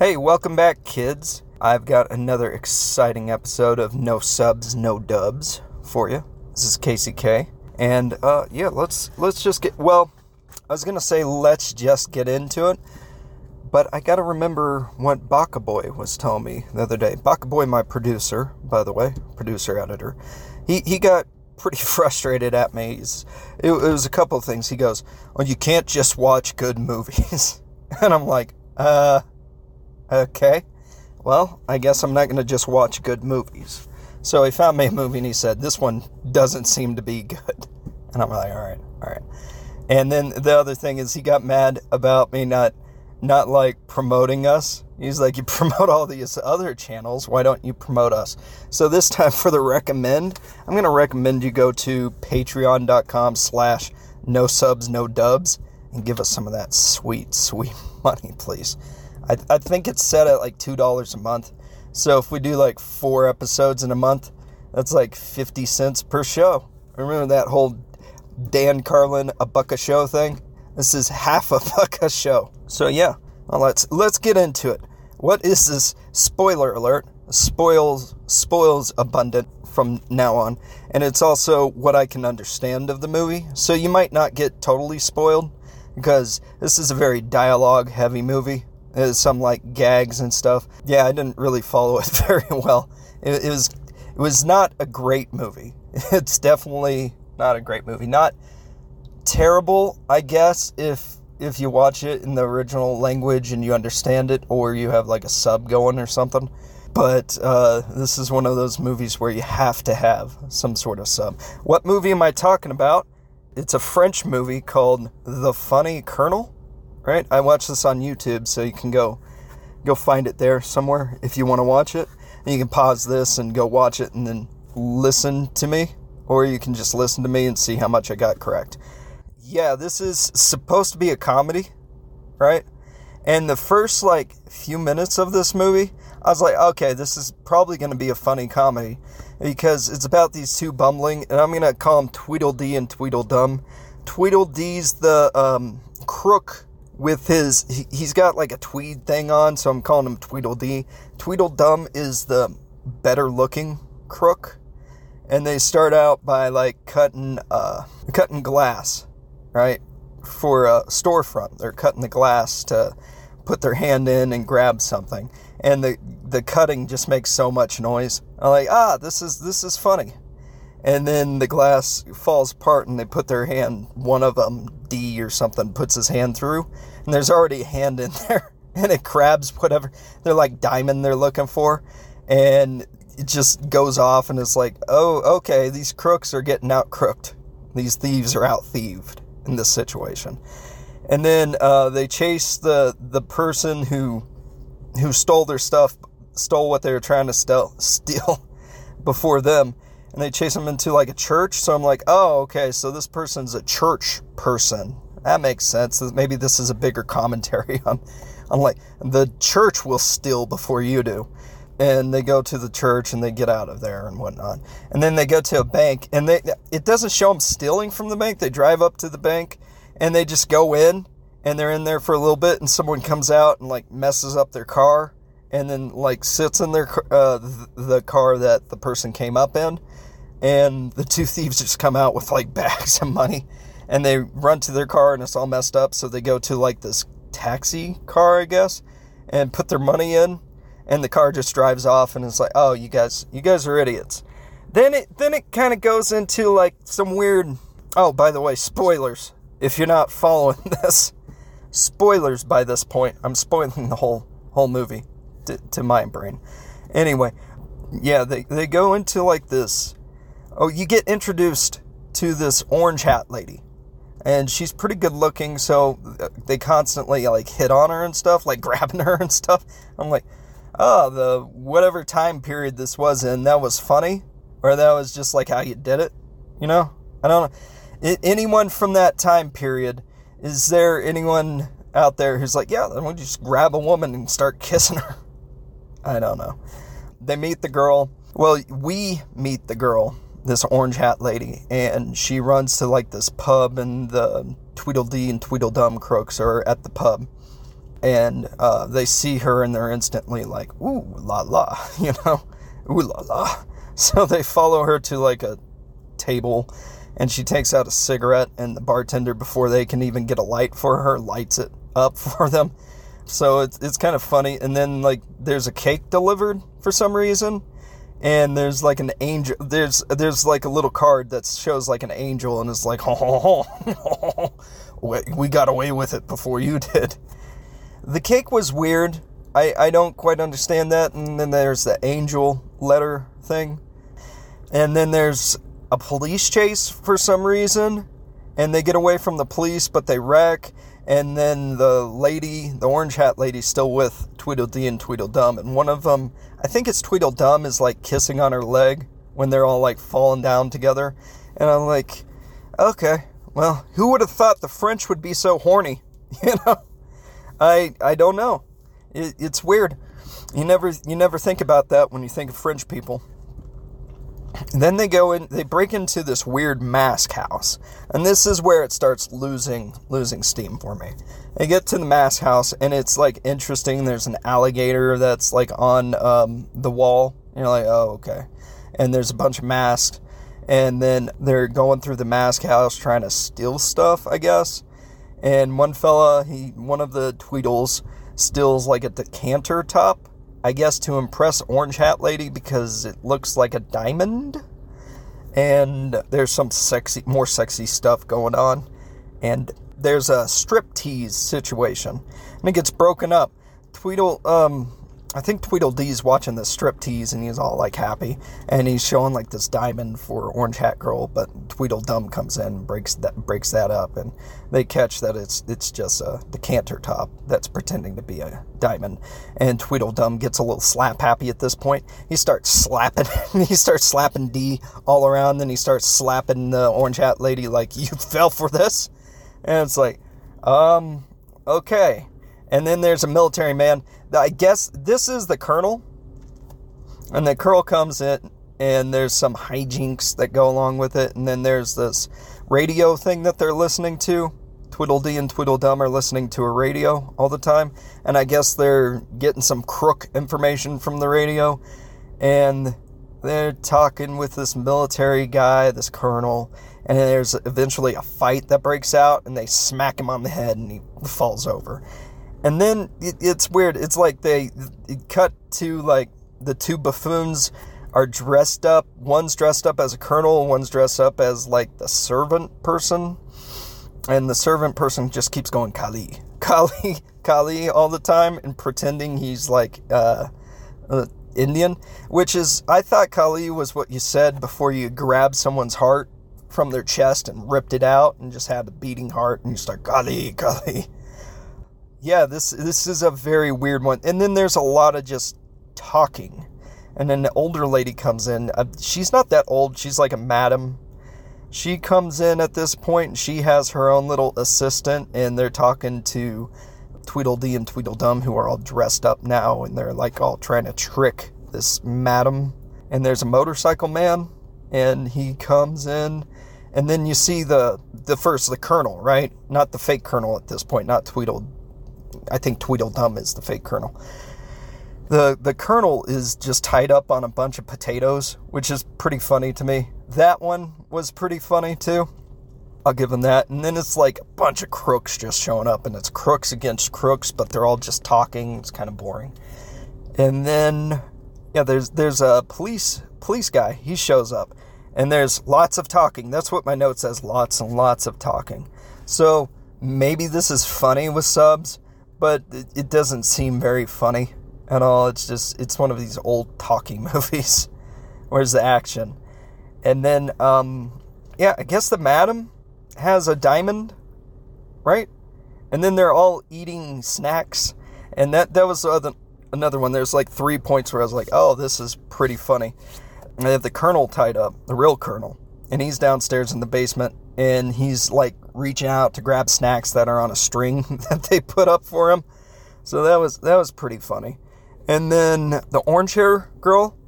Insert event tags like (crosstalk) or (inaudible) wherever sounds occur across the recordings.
Hey, welcome back, kids. I've got another exciting episode of No Subs, No Dubs for you. This is Casey K. And uh, yeah, let's let's just get well. I was gonna say let's just get into it, but I gotta remember what Baka Boy was telling me the other day. Baka Boy, my producer, by the way, producer editor, he he got pretty (laughs) frustrated at me. It, it was a couple of things. He goes, "Well, you can't just watch good movies," (laughs) and I'm like, uh Okay. Well, I guess I'm not going to just watch good movies. So he found me a movie and he said, This one doesn't seem to be good. (laughs) And I'm like, All right, all right. And then the other thing is he got mad about me not not like promoting us. He's like, You (laughs) promote all these other channels, why don't you promote us? So this time (laughs) for the recommend, I'm gonna recommend you go to patreon.com slash no subs, no dubs, and give us some of that sweet, sweet money, please. I, I think it's set at like $2 a month. So if we do like four episodes in a month, that's like 50 cents per show. Remember that whole Dan Carlin a buck a show thing? This is half a (laughs) buck a show. So yeah, well, let's let's get into it. What is this spoiler alert? Spoils spoils abundant from now on, and it's also what I can understand of the movie. So you might not get totally spoiled because this is a very dialogue heavy movie. Uh, some like gags and stuff. Yeah, I didn't really follow it (laughs) very well. It, it, was it was not a great movie. (laughs) It's definitely not a great movie. Not terrible, I guess, if if you watch it in the original language and you understand it, or you have like a sub going or something. But uh, this is one of those movies where you have to have some sort of sub. What movie am I talking about? It's a French movie called The Funny Colonel right? I watched this on YouTube, so you can go go find it there somewhere if you want to watch it. And you can pause this and go watch it and then listen to me, or you can just listen to me and see how much I got correct. Yeah, this is supposed to be a comedy, right? And the first like few minutes of this movie, I was like, okay, this is probably going to be a funny comedy because it's about these two bumbling, and I'm going to call them Tweedledee and Tweedledum. Tweedledee's the um, crook with his he, has got like a tweed thing on, so I'm calling him Tweedledee. Tweedledum is the better looking crook, and they start out by like cutting uh cutting glass, right? For a storefront. They're cutting the glass to put their hand in and grab something. And the the cutting just makes so much noise. I'm like, ah, this is this is funny. And then the glass falls apart and they put their hand, one of them, D or something, puts his hand through and there's already a hand in (laughs) there and it grabs whatever they're like diamond they're looking for and it just goes off and it's like oh okay these crooks are getting out crooked. These thieves are out thieved in this situation. And then uh, they chase the the person who who stole their stuff stole what they were trying to steal (laughs) steal before them and they chase them into like a church. So i'm like oh okay so this person's a church person that makes sense. Maybe this is a bigger commentary (laughs) on, on like the church will steal before you do. And they go to the church and they get out of there and whatnot. And then they go to a bank and they it doesn't show them stealing from the bank. They drive up to the bank and they just go in and they're in there for a little bit and someone comes out and like messes up their car and then like sits in their uh, the car that the person came up in and the two thieves just come out with like (laughs) bags of money and they run to their car and it's all messed up. So they go to like this taxi car, I guess, and put their money in, and the car just drives off, and it's like, oh, you guys, you guys are idiots. Then it then it kind of goes into like some weird. Oh, by the way, spoilers. If you're not following (laughs) this, spoilers by this point. I'm spoiling the whole whole movie to, to my brain. Anyway, yeah, they they go into like this. Oh, you get introduced to this orange hat lady and she's pretty good looking so uh, they constantly like hit on her and stuff like (laughs) grabbing her and stuff. I'm like oh the whatever time period this was in that was funny? Or that was just like how you did it? You know? I don't know. Anyone from that time period is there anyone out there who's like yeah then we just grab a woman and start kissing her? (laughs) I don't know. They meet the girl. Well we meet the girl this orange hat lady, and she runs to like this pub, and the Tweedledee and Tweedledum crooks are at the pub. and uh, they see her and they're instantly like, ooh la la, (laughs) you know, ooh la la. (laughs) So they follow her to like a table and she takes out a cigarette and the bartender before they can even get a light for her lights it up (laughs) for them so it's, it's kind of funny and then like there's a cake delivered for some reason and there's like an angel there's there's like a little card that shows like an angel and it's like ho ho ho we got away with it before you did. The cake was weird. I i don't quite understand that. And then there's the angel letter thing. And then there's a police chase for some reason. And they get away from the police but they wreck. And then the lady, the orange hat lady, still with Tweedledee and Tweedledum. And one of them, I think it's Tweedledum, is like kissing on her leg when they're all like falling down together. And I'm like, okay, well, who would have thought the French would be so horny? (laughs) You know, I I don't know. It, it's weird. You never you never think about that when you think of French people. Then they go in, they break into this weird mask house, and this is where it starts losing losing steam for me. They get to the mask house, and it's like interesting. There's an alligator that's like on um, the wall. And you're like, oh okay. And there's a bunch of masks, and then they're going through the mask house trying to steal stuff, I guess. And one fella, he one of the Tweedles steals like a decanter top I guess to impress Orange Hat Lady because it looks like a diamond. And there's some sexy, more sexy stuff going on. And there's a strip tease situation. And it gets broken up. Tweedle, um, I think Tweedledee's watching the strip tease and he's all like happy, and he's showing like this diamond for Orange Hat Girl, but Tweedledum comes in and breaks that breaks that up, and they catch that it's it's just a decanter top that's pretending to be a diamond, and Tweedledum gets a little slap happy at this point. He starts slapping, (laughs) he starts slapping D all around, then he starts slapping the Orange Hat lady like you (laughs) fell for this, and it's like, um, okay. And then there's a military man. I guess this is the colonel. And the colonel comes in, and there's some hijinks that go along with it. And then there's this radio thing that they're listening to. Tweedledee and Tweedledum are listening to a radio all the time. And I guess they're getting some crook information from the radio. And they're talking with this military guy, this colonel. And there's eventually a fight that breaks out, and they smack him on the head, and he falls over. And then it, it's weird. It's like they cut to like the two buffoons are dressed up. One's dressed up as a colonel, one's dressed up as like the servant person. And the servant person just keeps going Kali, (laughs) Kali, Kali all the time and pretending he's like uh, uh, Indian, which is, I thought Kali was what you said before you grab someone's heart from their chest and ripped it out and just had a beating heart and you start Kali, Kali yeah, this this is a very weird one. And then there's a lot of just talking. And then the older lady comes in. Uh, she's not that old. She's like a madam. She comes in at this point and she has her own little assistant and they're talking to Tweedledee and Tweedledum who are all dressed up now and they're like all trying to trick this madam. And there's a motorcycle man and he comes in and then you see the the first the colonel, right? Not the fake colonel at this point, not Tweedle I think Tweedledum is the fake colonel. The the colonel is just tied up on a bunch of potatoes, which is pretty funny to me. That one was pretty funny too. I'll give him that. And then it's like a bunch of crooks just showing up, and it's crooks against crooks, but they're all just talking. It's kind of boring. And then, yeah, there's there's a police police guy. He shows up, and there's lots of talking. That's what my note says: lots and lots of talking. So maybe this is funny with subs, but it doesn't seem very funny at all. It's just it's one of these old talking (laughs) movies. Where's the action? And then um yeah, I guess the madam has a diamond, right? And then they're all eating snacks. And that that was other, another one. There's like three points where I was like, "Oh, this is pretty funny." And they have the colonel tied up, the real colonel, and he's downstairs in the basement and he's like reaching out to grab snacks that are on a string (laughs) that they put up for him. So that was that was pretty funny. And then the orange hair girl,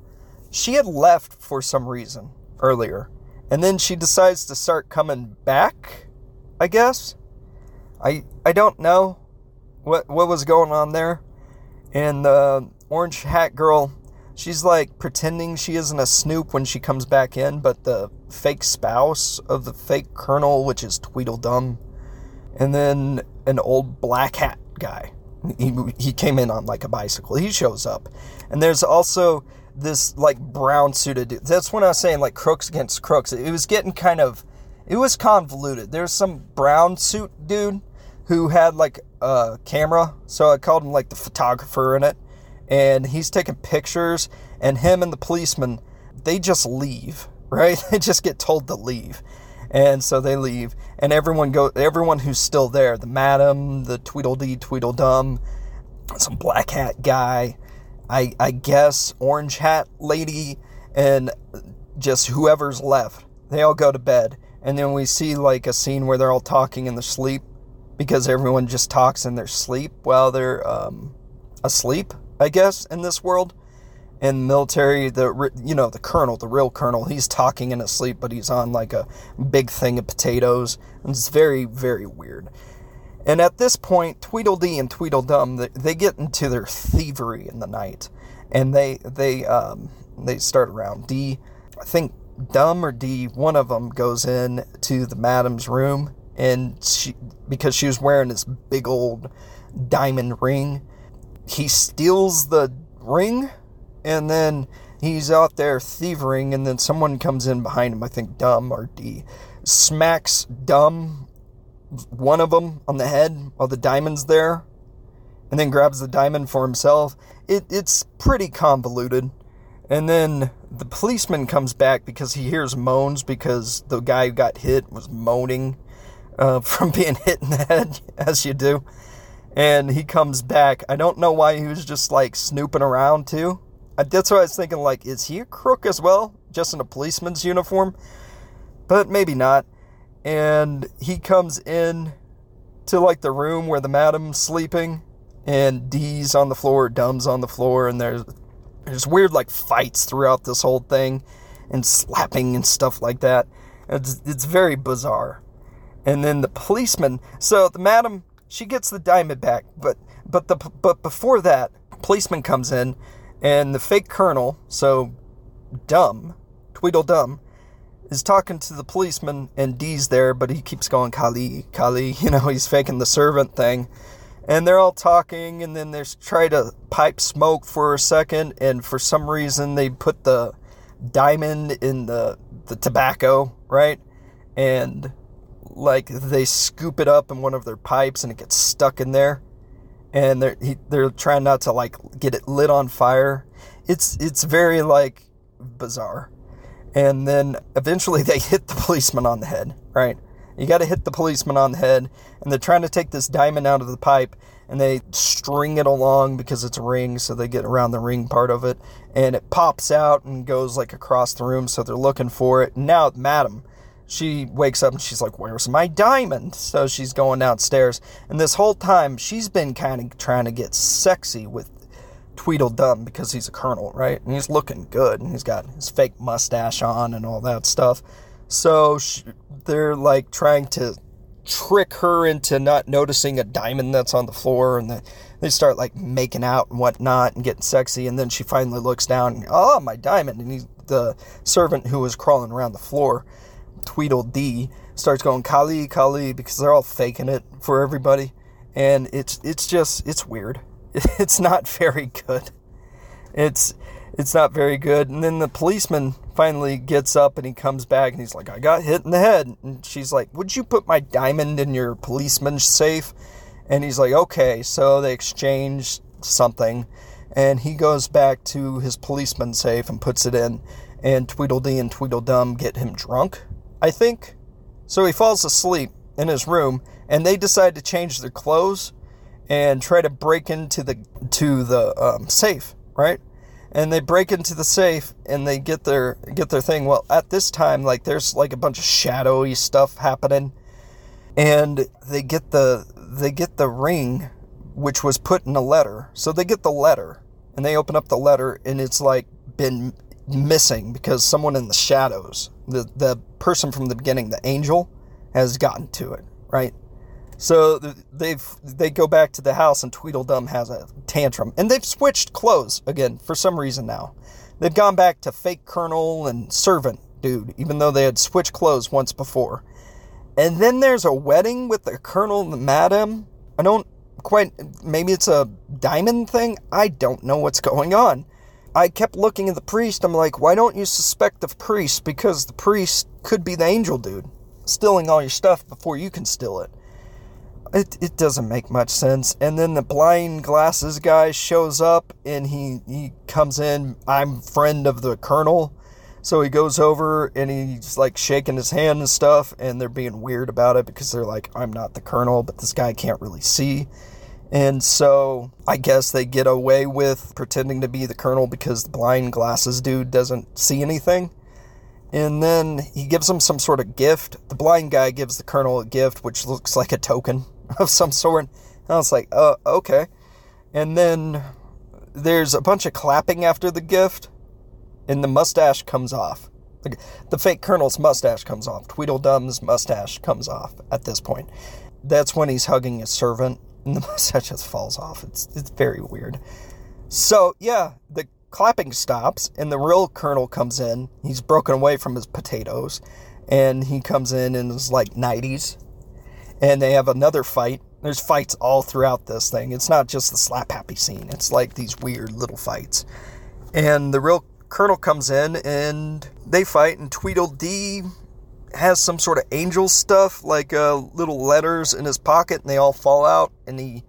she had left for some reason earlier. And then she decides to start coming back, I guess. I I don't know. what what was going on there. And the orange hat girl, she's like pretending she isn't a snoop when she comes back in, but the fake spouse of the fake colonel, which is Tweedledum, and then an old black hat guy. He, he came in on like a bicycle. He shows up. And there's also this like brown suited dude. That's when I was saying like crooks against crooks. It was getting kind of, it was convoluted. There's some brown suit dude who had like a camera. So I called him like the photographer in it. And he's taking pictures. And him and the policeman, they just leave, (laughs) right? They just get told to leave and so they leave and everyone go everyone who's still there the madam the tweedledee tweedledum some black hat guy i i guess orange hat lady and just whoever's left they all go to bed and then we see like a scene where they're all talking in their sleep because everyone just talks in their sleep while they're um, asleep i guess in this world in military, the you know the colonel, the real colonel, he's talking in his sleep, but he's on like a big thing of potatoes. And it's very very weird. And at this point, Tweedledee and Tweedledum they, get into their thievery in the night, and they they um, they start around D. I think Dumb or D, one of them goes in to the madam's room, and she because she was wearing this big old diamond ring, he steals the ring and then he's out there thieving, and then someone comes in behind him, I think Dumb or D, smacks Dumb, one of them, on the head while the diamond's there, and then grabs the diamond for himself. It, it's pretty convoluted. And then the policeman comes back because he hears moans because the guy who got hit was moaning uh, (laughs) from being hit in the head, as you do. And he comes back. I don't know why he was just like snooping around too. That's what I was thinking. Like, is he a crook as well, just in a policeman's uniform? But maybe not. And he comes in to like the room where the madam's sleeping, and D's on the floor, Dumb's on the floor, and there's there's weird like fights throughout this whole thing, and slapping and stuff like that. It's it's very bizarre. And then the policeman. So the madam, she gets the diamond back, but but the but before that, policeman comes in and the fake colonel, so dumb, Tweedledum, is talking to the policeman, and D's there, but he keeps going, Kali, Kali. (laughs) You know, he's faking the servant thing. And they're all talking, and then they try to pipe smoke for a second, and for some reason they put the diamond in the, the tobacco, right? And like they scoop it up in one of their pipes, and it gets stuck in there and they're he, they're trying not to like get it lit on fire. It's it's very like bizarre. And then eventually they (laughs) hit the policeman on the head, right? You got to hit the policeman on the head, and they're trying to take this diamond out of the pipe, and they string it along because it's a ring, so they get around the ring part of it, and it pops out and goes like across the room, so they're looking for it. now, madam, she wakes up and she's like, Where's my diamond? So she's going downstairs. And this whole time, she's been kind of trying to get sexy with Tweedledum because he's a colonel, right? And he's looking good and he's got his fake mustache on and all that stuff. So she, they're like trying to trick her into not noticing a diamond that's on the floor and the, they start like making out and whatnot and getting sexy and then she finally looks down and, oh my diamond and he's the servant who was crawling around the floor Tweedledee starts going Kali Kali because they're all faking it for everybody, and it's it's just it's weird. (laughs) It's not very good. It's it's not very good. And then the policeman finally gets up and he comes back and he's like, I got hit in the head. And she's like, Would you put my diamond in your policeman's safe? And he's like, Okay. So they exchange something. And he goes back to his policeman's safe and puts it in. And Tweedledee and Tweedledum get him drunk I think. So he falls asleep in his room, and they decide to change their clothes and try to break into the to the um, safe, right? And they break into the safe and they get their get their thing. Well, at this time, like there's like a bunch of shadowy stuff happening, and they get the they get the ring, which was put in a letter. So they get the letter, and they open up the letter, and it's like been missing because someone in the shadows, the the person from the beginning, the angel, has gotten to it, right? So they've they go back to the house and Tweedledum has a tantrum, and they've switched clothes again for some reason now. They've gone back to fake Colonel and servant dude, even though they had switched clothes once before. And then there's a wedding with the Colonel and the Madam. I don't quite. Maybe it's a diamond thing. I don't know what's (laughs) going on. I kept looking at the priest. I'm like, why don't you suspect the priest? Because the priest could be the angel dude, stealing all your stuff before you can steal it. It, it doesn't make much sense. And then the blind glasses guy shows up and he, he comes in. I'm friend of the colonel. So he goes over and he's like shaking his hand and stuff. And they're being weird about it because they're like, I'm not the colonel, but this guy can't really see. And so I guess they get away with pretending to be the colonel because the blind glasses dude doesn't see anything. And then he gives him some sort of gift. The blind guy gives the colonel a gift, which looks like a token (laughs) of some sort. And I was like, uh, okay. And then there's a bunch of clapping after the gift, and the mustache comes off. The, the fake colonel's mustache comes off. Tweedledum's mustache comes off at this point. That's when he's hugging his servant and the mustache just falls off. It's it's very weird. So yeah, the clapping stops, and the real colonel comes in. He's broken away from his potatoes, and he comes in in his like 90s, and they have another fight. There's fights all throughout this thing. It's not just the slap happy scene. It's like these weird little fights, and the real colonel comes in, and they fight, and Tweedledee has some sort of angel stuff, like uh, little letters in his pocket, and they all fall out. And he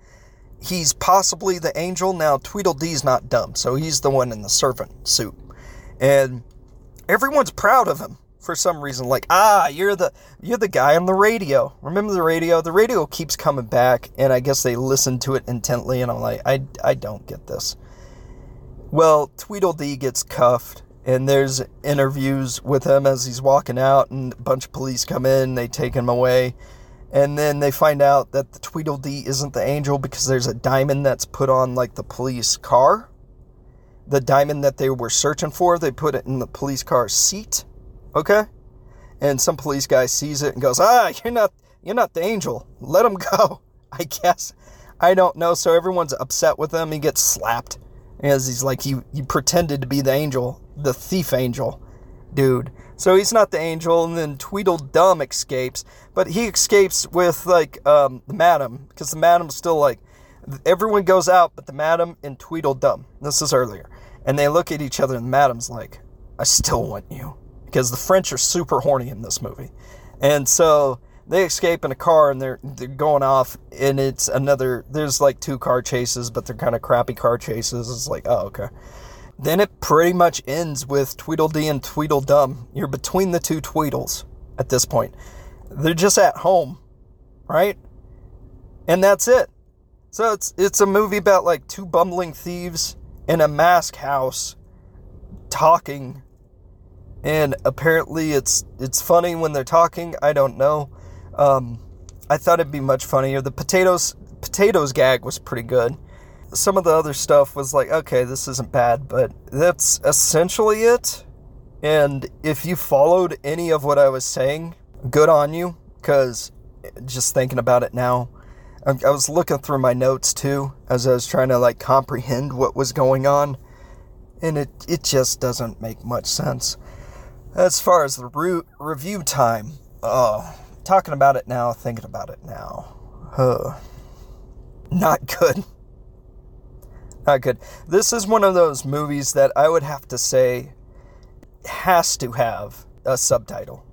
he's possibly the angel. Now Tweedledee's not dumb, so he's the one in the servant suit, and everyone's proud of him for some reason. Like, ah, you're the you're the guy on the radio. Remember the radio? The radio keeps coming back, and I guess they listen to it intently. And I'm like, I I don't get this. Well, Tweedledee gets cuffed and there's interviews with him as he's walking out and a bunch of police come in they take him away. And then they find out that the tweedledee isn't the angel because there's a diamond that's put on like the police car. The diamond that they were searching for they put it in the police car seat okay? And some police guy sees it and goes ah you're not you're not the angel. Let him (laughs) go i guess. I don't know. So everyone's upset with him. He gets slapped as he's like he, he pretended to be the angel the thief angel dude. So he's not the angel, and then Tweedledum escapes, but he escapes with like um, the madam because the madam's still like everyone goes out, but the madam and Tweedledum. This is earlier, and they look at each other, and the madam's like, "I still want you," because the French are super horny in this movie, and so they escape in a car and they're they're going off and it's another there's like two car chases but they're kind of crappy car chases it's like oh okay then it pretty much ends with Tweedledee and Tweedledum. You're between the two Tweedles at this point. They're just at home, right? And that's it. So it's it's a movie about like two bumbling thieves in a mask house talking. And apparently it's it's funny when they're talking. I don't know. Um, I thought it'd be much funnier. The potatoes potatoes gag was pretty good some of the other stuff was like, okay, this isn't bad, but that's essentially it. And if you followed any of what I was saying, good on you, because just thinking about it now, I was looking through my notes too as I was trying to like comprehend what was going on, and it it just doesn't make much sense. As far as the re- review time, oh, talking about it now, thinking about it now, huh, not good. Not good. This is one of those movies that I would have to say has to have a subtitle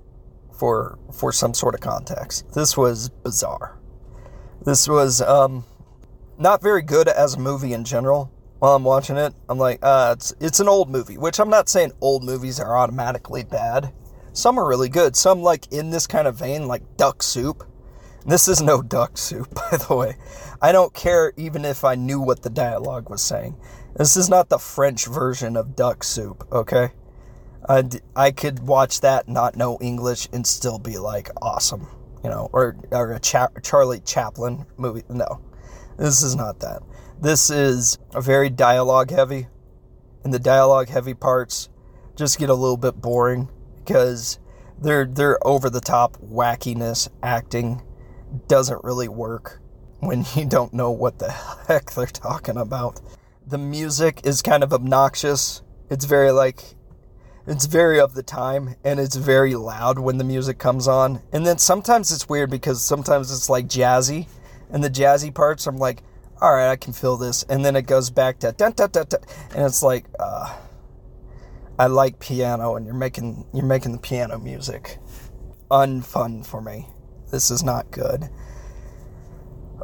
for for some sort of context. This was bizarre. This was um, not very good as a movie in general. While I'm watching it, I'm like, uh, it's it's an old movie, which I'm not saying old movies are automatically bad. Some are really good. Some like in this kind of vein, like Duck Soup. This is no (laughs) duck soup, (laughs) by the way. I don't care even if I knew what the dialogue was saying. This is not the French version of duck soup, okay? I, I could watch that, not know English, and still be like awesome, you know, or, or a Cha- Charlie Chaplin movie. No, this is not that. This is a very dialogue heavy, and the dialogue heavy parts just get a little bit boring because they're they're over the top wackiness acting doesn't really work when (laughs) you don't know what the heck they're talking about. The music is kind of obnoxious. It's very like it's very of the time and it's very loud when the music comes on. And then sometimes it's weird because sometimes it's like jazzy and the jazzy parts I'm like, all right, I can feel this. And then it goes back to dun, dun, dun, and it's like, uh, I like piano and you're making you're making the piano music unfun for me. This is not good.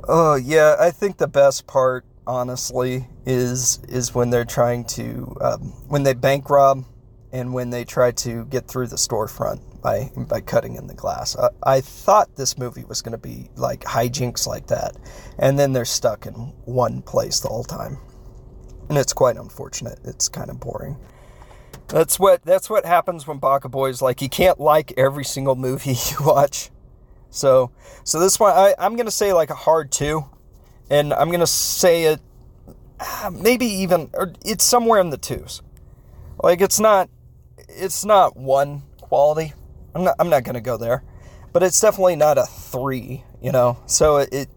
Oh yeah, I think the best part, honestly, is is when they're trying to um, when they bank rob and when they try to get through the storefront by by cutting in the glass. I, I thought this movie was going to be like hijinks like that, and then they're stuck in one place the whole time, and it's quite unfortunate. It's kind of boring. That's what that's what happens when Baka Boys like you can't like every single movie (laughs) you watch. So so this one I, I'm gonna say like a hard two, and I'm gonna say it ah, maybe even it's somewhere in the twos. Like it's not it's not one quality. I'm not I'm not gonna go there, but it's definitely not a three. You know, so it, it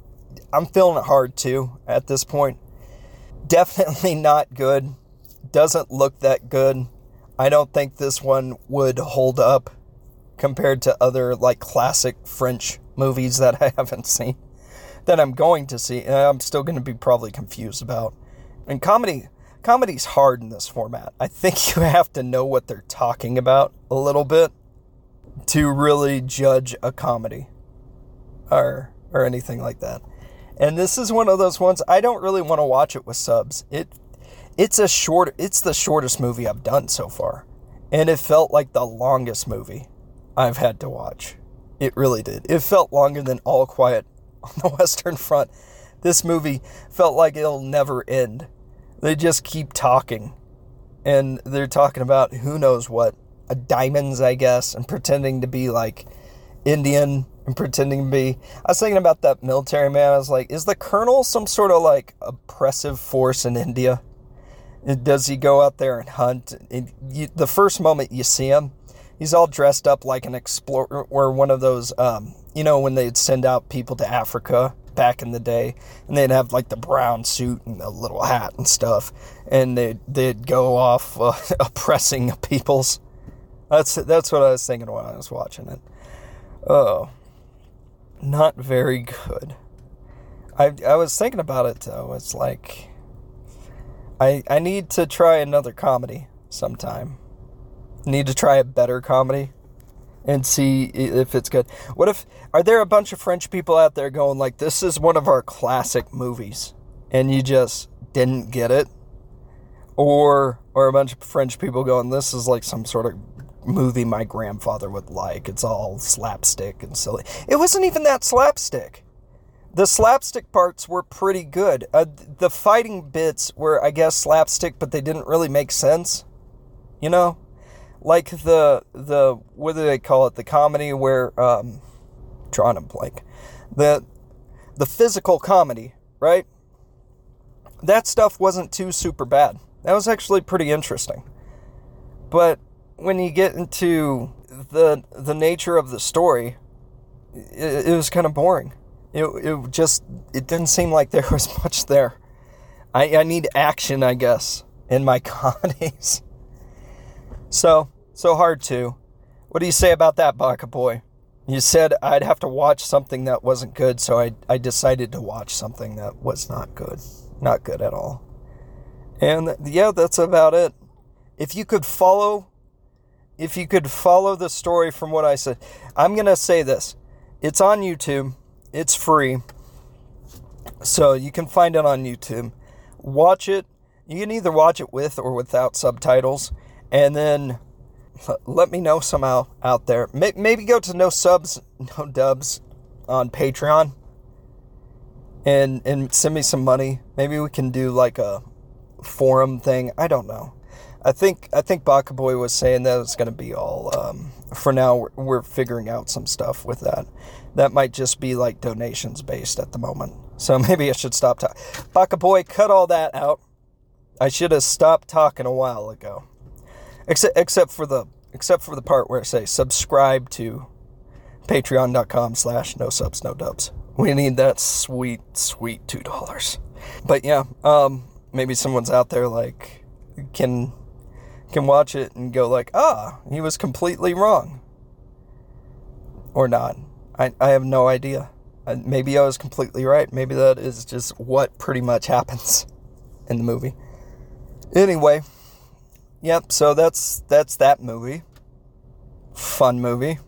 I'm feeling it hard too at this point. Definitely (laughs) not good. Doesn't look that good. I don't think this one would hold up compared to other like classic French movies that I (laughs) haven't seen that I'm going to see and I'm still going to be probably confused about. And comedy comedy's hard in this format. I think (laughs) you have to know what they're talking about a little bit to really judge a comedy or or anything like that. And this is one of those ones I don't really want to watch it with subs. It it's a short it's the shortest movie I've done so far. And it felt like the longest movie I've had to watch. It really did. It felt longer than All Quiet (laughs) on the Western Front. This movie felt like it'll never end they just keep talking. And they're talking about who knows what. Diamonds, I guess, and pretending to be like Indian and pretending to be. I was thinking about that military man. I was like, is the colonel some sort of like oppressive force in India? Does he go out there and hunt? You, the first moment you see him, he's all dressed up like an explorer or one of those, um, you know, when they'd send out people to Africa back in the day, and they'd have like the brown suit and a little hat and stuff, and they'd they'd go off (laughs) uh, oppressing (laughs) peoples. That's that's what I was thinking when I was watching it. Oh, not very good. I I was thinking about it though. It's like I I need to try another comedy sometime. Need to try a better comedy and see if it's good. What if are there a bunch of French people out there going like this is one of our classic movies and you just didn't get it? Or or a bunch of French people going this is like some sort of movie my grandfather would like. It's all slapstick and silly. It wasn't even that slapstick. The slapstick parts were pretty good. Uh, the fighting bits were, I guess, slapstick, but they didn't really make sense. You know, like the the what do they call it? The comedy where um, drawing a blank. The the physical comedy, right? That stuff wasn't too super bad. That was actually pretty interesting. But when you get into the the nature of the story, it, it was kind of boring. It, it just it didn't seem like there (laughs) was much there. I, I need action, I guess, in my (laughs) comedies. So, so hard to. What do you say about that, Baka Boy? You said I'd have to watch something that wasn't good, so I, I decided to watch something that was not good. Not good at all. And yeah, that's about it. If you could follow if you could follow the story from what I said, I'm going to say this. It's on YouTube. It's free. So you can find it on YouTube. Watch it. You can either watch it with or without subtitles and then (laughs) let me know somehow out there. Maybe go to no subs, (laughs) no dubs on Patreon and and send me some money. Maybe we can do like a forum thing. I don't know. I think I think Baka Boy was saying that it's going to be all. Um, for now, we're, figuring out some stuff with that. That might just be like donations based at the moment. So (laughs) maybe I should stop talking. Baka Boy, cut all that out. I should have stopped talking a while ago except except for the except for the part where I say subscribe to Patreon.com slash no subs, no dubs. We need that sweet, sweet $2. But yeah, um, maybe someone's out there like can can watch it and go like, ah, he was completely wrong. Or not. I, I have no idea. Maybe I was completely right. Maybe that is just what pretty much happens (laughs) in the movie. Anyway, yep. So that's that's that movie. Fun movie.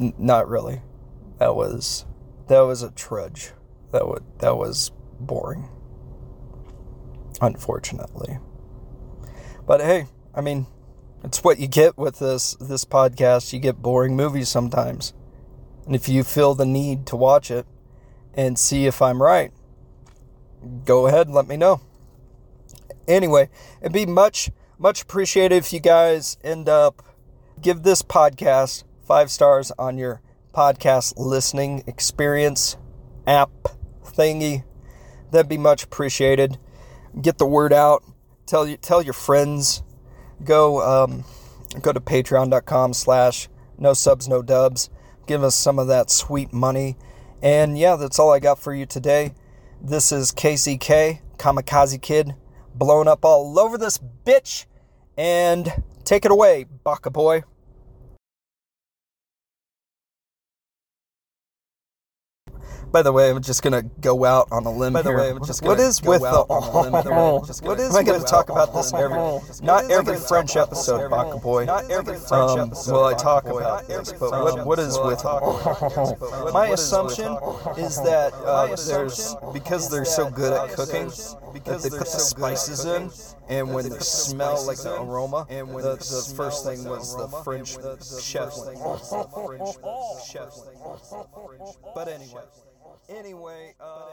N- not really. That was that was a trudge. That would that was boring. Unfortunately. But hey, I mean, it's what you get with this this podcast. You get boring movies sometimes. And if you feel the need to watch it and see if I'm right, go ahead and let me know. Anyway, it'd be much, much appreciated if you guys end up give this podcast five stars on your podcast listening experience app thingy. That'd be much appreciated. Get the word out. Tell you tell your friends. Go um, go to patreon.com slash no subs no dubs give us some of that sweet money. And yeah, that's all I got for you today. This is KCK, Kamikaze Kidd, blowing up all over this bitch. And take it away, Baka Boy. By the way, I'm just gonna go out on a limb By the here. way, I'm just gonna what is with the? on a limb (laughs) here. Just what is? Am I gonna talk about this every? Not every French talk about this episode, Baka Boy. Not every French Um, episode, will I talk about this? every But what, what is with? My assumption is that uh, there's because they're so good uh, at cooking that because they put the spices in, and when the smell like the aroma, and when the, the first thing was the French and when the chef. first thing French chef. But anyway, anyway, uh,